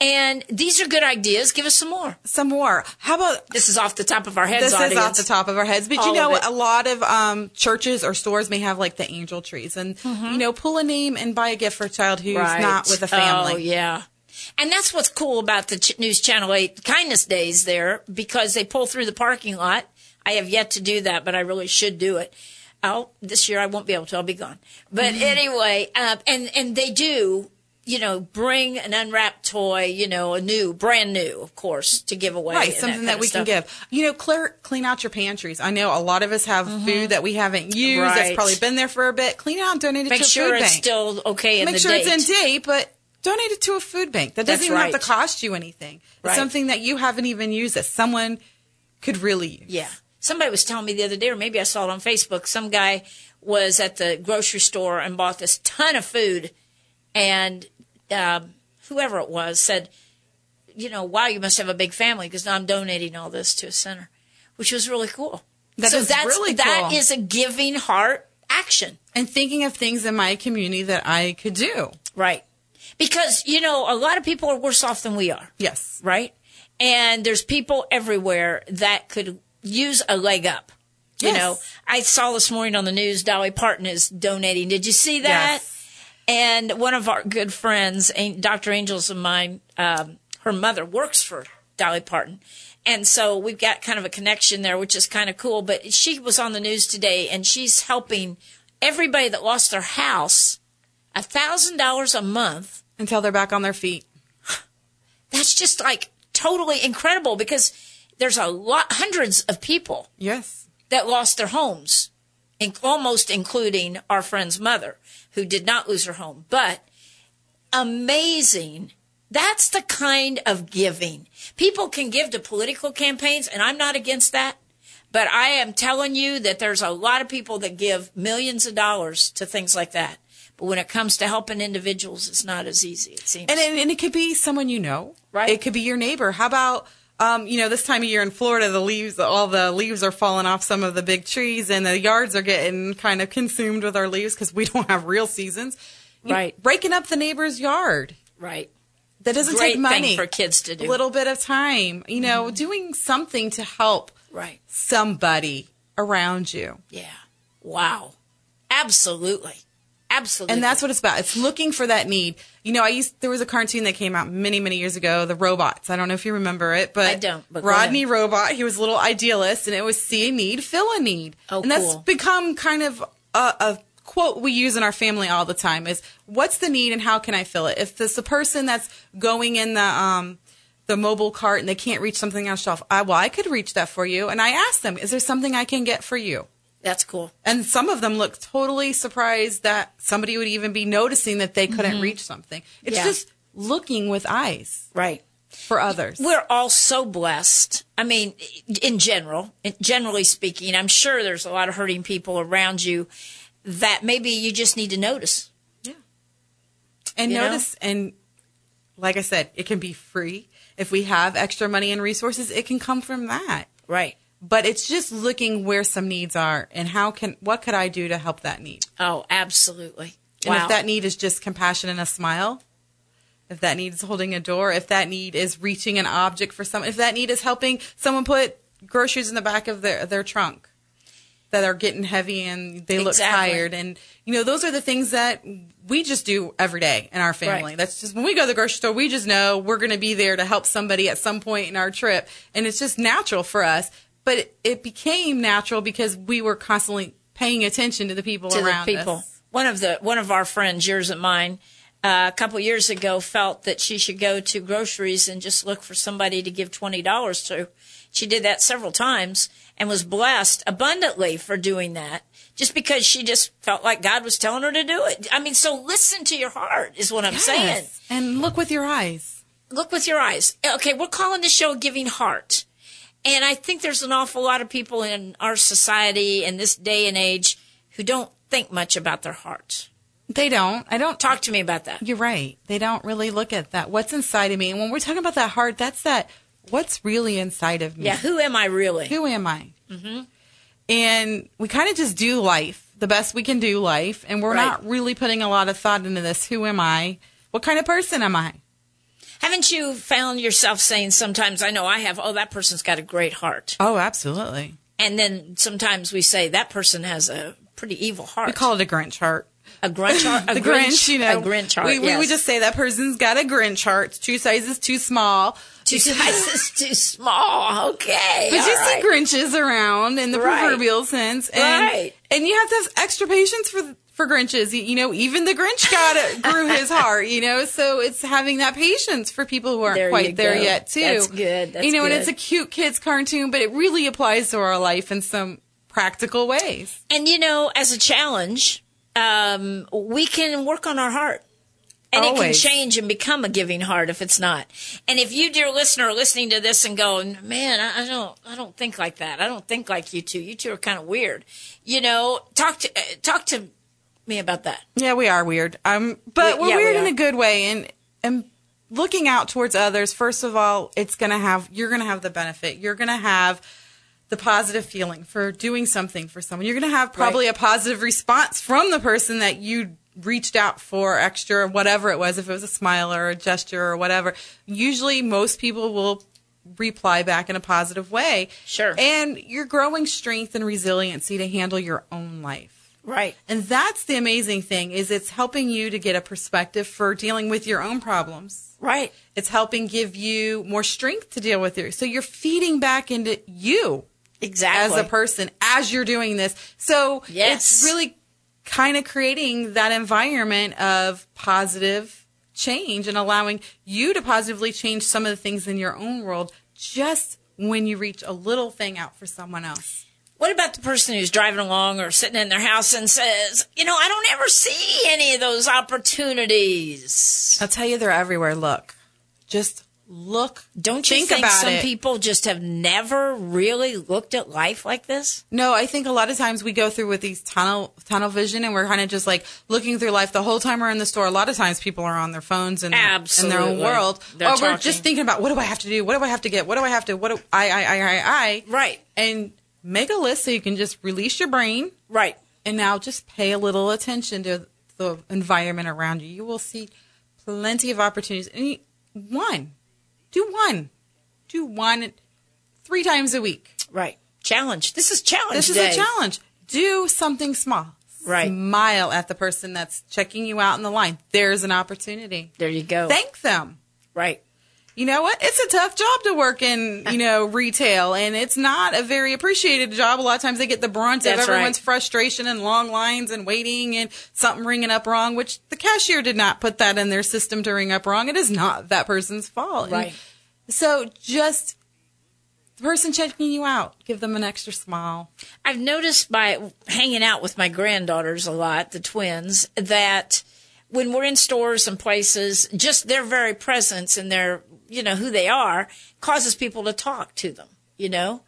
and these are good ideas. Give us some more. Some more. How about This is off the top of our heads. this is off the top of our heads, but All you know, a lot of um, churches or stores may have like the angel trees, and you know, pull a name and buy a gift for a child who's Mm-hmm. Right. not with a family. Oh, yeah. And that's what's cool about the Ch- News Channel 8 Kindness Days there because they pull through the parking lot. I have yet to do that, but I really should do it. Oh, this year I won't be able to. I'll be gone. But Mm-hmm. anyway, uh, and, and they do you know, bring an unwrapped toy, you know, a new, brand new, of course, to give away. Right, something that of we can give. You know, clear, clean out your pantries. I know a lot of us have food that we haven't used that's Mm-hmm. Probably been there for a bit. Clean it out and donate it Make to a sure food it's still okay in Make sure date. it's in date, but donate it to a food bank. That doesn't That's even have to cost you anything. It's Right. something that you haven't even used that someone could really use. Yeah. Somebody was telling me the other day, or maybe I saw it on Facebook. Some guy was at the grocery store and bought this ton of food, and um, whoever it was said, "You know, wow, you must have a big family because now I'm donating all this to a center," which was really cool. That so is that's really cool. is a giving heart action, And thinking of things in my community that I could do. right? Because you know, a lot of people are worse off than we are. Yes. right? And there's people everywhere that could use a leg up. You Yes. know, I saw this morning on the news Dolly Parton is donating. Did you see that? Yes. And one of our good friends, Dr. Angels of mine, um, her mother works for Dolly Parton. And so we've got kind of a connection there, which is kind of cool. But she was on the news today and she's helping everybody that lost their house a thousand dollars a month Until they're back on their feet. that's just like totally incredible because there's a lot, hundreds of people Yes. that lost their homes, in, almost including our friend's mother, who did not lose her home. But amazing. That's the kind of giving. People can give to political campaigns, and I'm not against that. But I am telling you that there's a lot of people that give millions of dollars to things like that. But when it comes to helping individuals, it's not as easy, it seems. And, and, and it could be someone you know. Right. It could be your neighbor. How about, um, you know, this time of year in Florida, the leaves, all the leaves are falling off some of the big trees and the yards are getting kind of consumed with our leaves because we don't have real seasons. You- Right. Breaking up the neighbor's yard. right. That doesn't Great take money. for kids to do. A little bit of time. You know, doing something to help Right. somebody around you. Yeah. Wow. Absolutely. Absolutely. And that's what it's about. It's looking for that need. You know, I used there was a cartoon that came out many, many years ago, The Robots. I don't know if you remember it, but I don't, but Rodney. Robot, he was a little idealist, and it was see a need, fill a need. Oh, and that's cool. become kind of a, a quote we use in our family all the time: is "What's the need and how can I fill it?" If it's a person that's going in the um the mobile cart and they can't reach something on shelf, I well, I could reach that for you, and I ask them, "Is there something I can get for you?" That's cool. And some of them look totally surprised that somebody would even be noticing that they couldn't mm-hmm. reach something. It's Yeah. just looking with eyes Right. for others. We're all so blessed. I mean, in general, generally speaking, I'm sure there's a lot of hurting people around you that maybe you just need to notice. Yeah. And you know? notice, and like I said, it can be free. If we have extra money and resources, it can come from that. Right. But it's just looking where some needs are and how can, what could I do to help that need? Oh, absolutely. And wow. if that need is just compassion and a smile, if that need is holding a door, if that need is reaching an object for someone, if that need is helping someone put groceries in the back of their, their trunk that are getting heavy and they look Exactly. tired. And, you know, those are the things that we just do every day in our family. Right. That's just when we go to the grocery store, we just know we're going to be there to help somebody at some point in our trip. And it's just natural for us. But it, it became natural because we were constantly paying attention to the people to around the people. us. One of the one of our friends, yours and mine, uh, a couple years ago, felt that she should go to groceries and just look for somebody to give twenty dollars to. She did that several times and was blessed abundantly for doing that. Just because she just felt like God was telling her to do it. I mean, so listen to your heart is what I'm saying. And look with your eyes. Look with your eyes. Okay, we're calling the show Giving Heart. And I think there's an awful lot of people in our society in this day and age who don't think much about their heart. They don't. I don't Talk to me about that. You're right. They don't really look at that. What's inside of me? And when we're talking about that heart, that's that what's really inside of me. Yeah, who am I really? Who am I? Mm-hmm. And we kind of just do life the best we can do life. And we're Right. not really putting a lot of thought into this. Who am I? What kind of person am I? Haven't you found yourself saying sometimes, I know I have, oh, that person's got a great heart. Oh, absolutely. And then sometimes we say that person has a pretty evil heart. We call it a Grinch heart. a Grinch heart. A the Grinch, you know. A Grinch heart. We, we yes. would just say that person's got a Grinch heart. It's two sizes too small. two sizes too small. Okay. But you all see. Grinches around in the Right. proverbial sense, and Right. and you have to have extra patience for for Grinches. You- know, even the Grinch got it, grew his heart. You know, so it's having that patience for people who aren't There quite there go. yet too. That's good. That's you know, and it's a cute kids cartoon, but it really applies to our life in some practical ways. And you know, as a challenge, um, we can work on our heart. And it can change and become a giving heart if it's not. And if you, dear listener, are listening to this and going, man, I, I don't, I don't think like that. I don't think like you two. You two are kind of weird. You know, talk to, uh, talk to me about that. Yeah, we are weird. Um, but We- we're yeah, we weird in a good way, and and looking out towards others. First of all, it's gonna have you're gonna have the benefit. You're gonna have the positive feeling for doing something for someone. You're gonna have probably a positive response from the person that you reached out for extra, whatever it was. If it was a smile or a gesture or whatever. Usually, most people will reply back in a positive way. Sure. And you're growing strength and resiliency to handle your own life. Right. And that's the amazing thing is it's helping you to get a perspective for dealing with your own problems. Right. It's helping give you more strength to deal with your. So you're feeding back into you Exactly. as a person as you're doing this. So Yes. it's really kind of creating that environment of positive change and allowing you to positively change some of the things in your own world just when you reach a little thing out for someone else. What about the person who's driving along or sitting in their house and says, you know, I don't ever see any of those opportunities? I'll tell you they're everywhere. Look. Just look. Don't you think, think, about some it. people just have never really looked at life like this? No, I think a lot of times we go through with these tunnel tunnel vision, and we're kind of just like looking through life the whole time we're in the store. A lot of times people are on their phones and in their own world, They're or we're just thinking about what do I have to do? What do I have to get? What do I have to? What do I I I I I? Right. And make a list so you can just release your brain, Right. and now just pay a little attention to the environment around you. You will see plenty of opportunities. And you, one, do one, do one, three times a week. Right. Challenge. This is challenge This is day. a challenge. Do something small. Right. Smile at the person that's checking you out in the line. There's an opportunity. There you go. Thank them. right. You know what? It's a tough job to work in, you know, retail, and it's not a very appreciated job. A lot of times they get the brunt That's of everyone's right. frustration and long lines and waiting and something ringing up wrong, which the cashier did not put that in their system to ring up wrong. It is not that person's fault. And Right. So just the person checking you out, give them an extra smile. I've noticed by hanging out with my granddaughters a lot, the twins, that when we're in stores and places, just their very presence and their, you know, who they are causes people to talk to them, you know?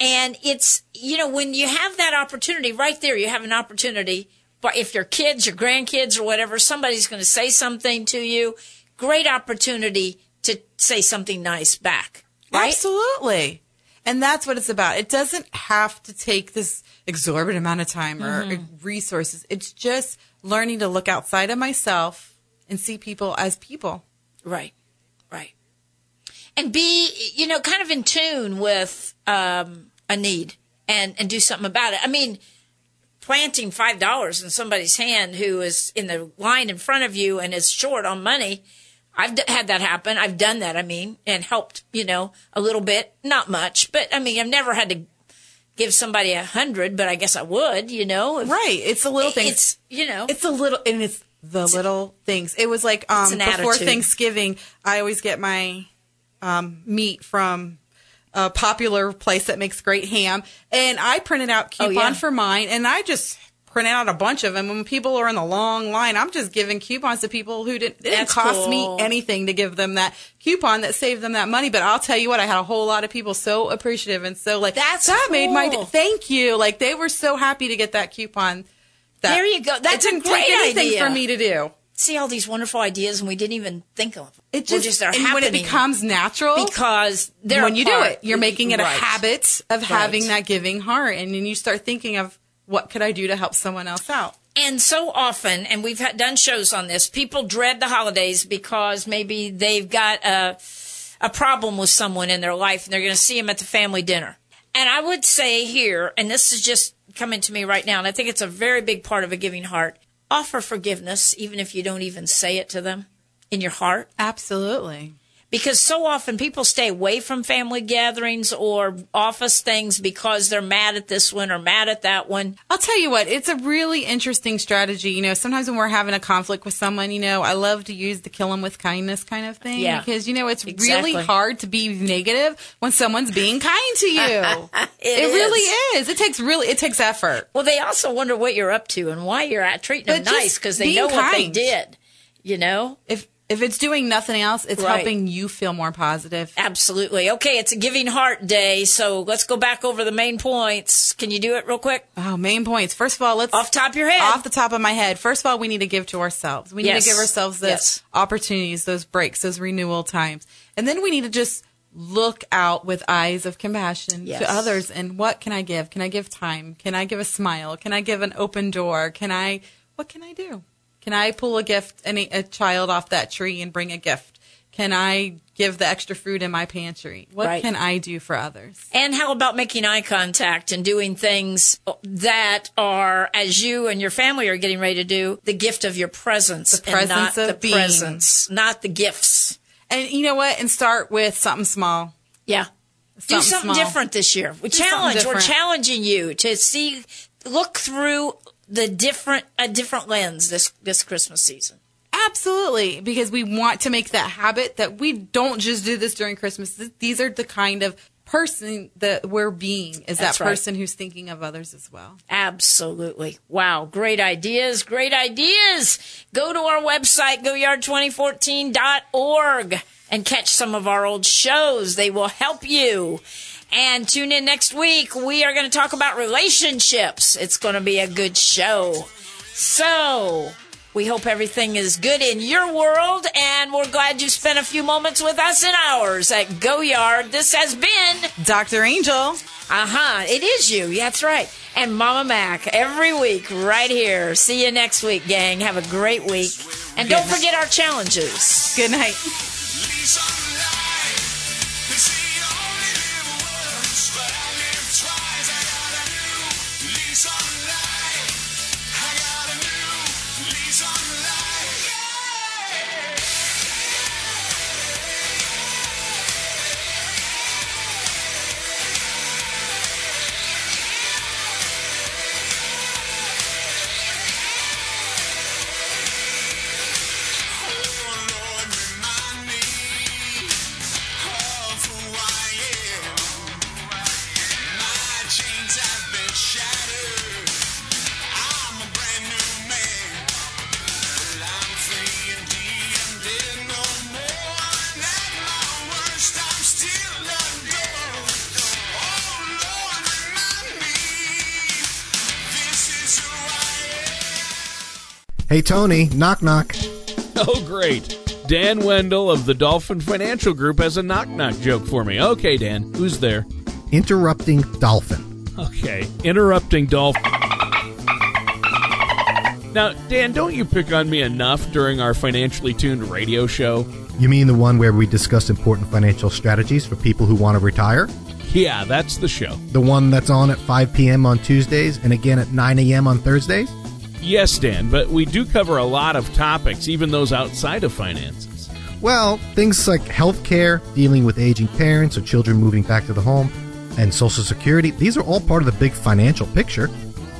And it's, you know, when you have that opportunity right there, you have an opportunity. But if your kids, your grandkids, or whatever, somebody's going to say something to you, great opportunity to say something nice back. Right? Absolutely. And that's what it's about. It doesn't have to take this exorbitant amount of time or Mm-hmm. resources. It's just learning to look outside of myself and see people as people. Right, right. And be, you know, kind of in tune with um, a need and, and do something about it. I mean, planting $5 in somebody's hand who is in the line in front of you and is short on money. I've d- had that happen. I've done that, I mean, and helped, you know, a little bit, not much, but I mean, I've never had to give somebody a hundred, but I guess I would, you know. if- Right. It's the little things. It's, you know, It's a little, and it's the little things. It was like um, before attitude. Thanksgiving, I always get my um, meat from a popular place that makes great ham, and I printed out Oh, coupon yeah. for mine, and I just printed out a bunch of them. When people are in the long line, I'm just giving coupons to people who didn't. It didn't That's cost cool. me anything to give them that coupon that saved them that money. But I'll tell you what, I had a whole lot of people so appreciative and so like That's that made my day. Thank you. Like they were so happy to get that coupon. That There you go. That's it a didn't great take anything idea. for me to do. See all these wonderful ideas and we didn't even think of them. It Well, just, are and happening when it becomes natural, because they're when you do it, you're making it a habit of Right. having that giving heart, and then you start thinking of what could I do to help someone else out. And so often, and we've had, done shows on this, people dread the holidays because maybe they've got a, a problem with someone in their life and they're going to see them at the family dinner. And I would say here, and this is just coming to me right now, and I think it's a very big part of a giving heart offer forgiveness, even if you don't even say it to them in your heart. Absolutely. Because so often people stay away from family gatherings or office things because they're mad at this one or mad at that one. I'll tell you what, it's a really interesting strategy. You know, sometimes when we're having a conflict with someone, you know, I love to use the kill them with kindness kind of thing. Yeah. Because, you know, it's Exactly. really hard to be negative when someone's being kind to you. It really is. is. It takes really, it takes effort. Well, they also wonder what you're up to and why you're at treating them But just nice because they know what they did. You know? If, if it's doing nothing else, it's Right. helping you feel more positive. Absolutely. Okay, it's a Giving Heart Day, so let's go back over the main points. Can you do it real quick? Oh, main points. First of all, let's Off top of your head. off the top of my head. First of all, we need to give to ourselves. We need Yes. to give ourselves those Yes. opportunities, those breaks, those renewal times. And then we need to just look out with eyes of compassion Yes. to others and what can I give? Can I give time? Can I give a smile? Can I give an open door? Can I what can I do? Can I pull a gift any a child off that tree and bring a gift? Can I give the extra fruit in my pantry? What Right. can I do for others? And how about making eye contact and doing things that are, as you and your family are getting ready to do, the gift of your presence. The and not of the being. presence, not the gifts. And you know what? And start with something small. Yeah. Do Something something small. different this year. We Do challenge. We're challenging you to see, look through the different, a different lens this, this Christmas season. Absolutely, because we want to make that habit that we don't just do this during Christmas. These are the kind of person that we're being is That's that right. person who's thinking of others as well. Absolutely. Wow. Great ideas. Great ideas. Go to our website, goyard2014.org and catch some of our old shows. They will help you. And tune in next week. We are going to talk about relationships. It's going to be a good show. So, we hope everything is good in your world, and we're glad you spent a few moments with us in ours at Go Yard. This has been Dr. Angel. uh huh. It is you. That's right. And Mama Mac every week right here. See you next week, gang. Have a great week. And don't forget our challenges. Good night. Hey, Tony, knock knock. Oh, great. Dan Wendell of the Dolphin Financial Group has a knock knock joke for me. Okay, Dan, who's there? Interrupting dolphin. Okay, interrupting Dolphin. Now, Dan, don't you pick on me enough during our financially tuned radio show? You mean the one where we discuss important financial strategies for people who want to retire? Yeah, that's the show. The one that's on at 5 p.m. on Tuesdays and again at 9 a.m. on Thursdays? Yes, Dan, but we do cover a lot of topics, even those outside of finances. Well, things like healthcare, dealing with aging parents or children moving back to the home, and Social Security, these are all part of the big financial picture.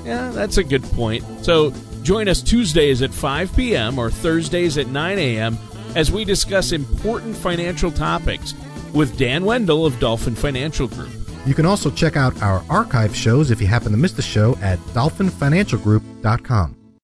Yeah, that's a good point. So join us Tuesdays at 5 p.m. or Thursdays at 9 a.m. as we discuss important financial topics with Dan Wendell of Dolphin Financial Group. You can also check out our archive shows if you happen to miss the show at dolphinfinancialgroup.com.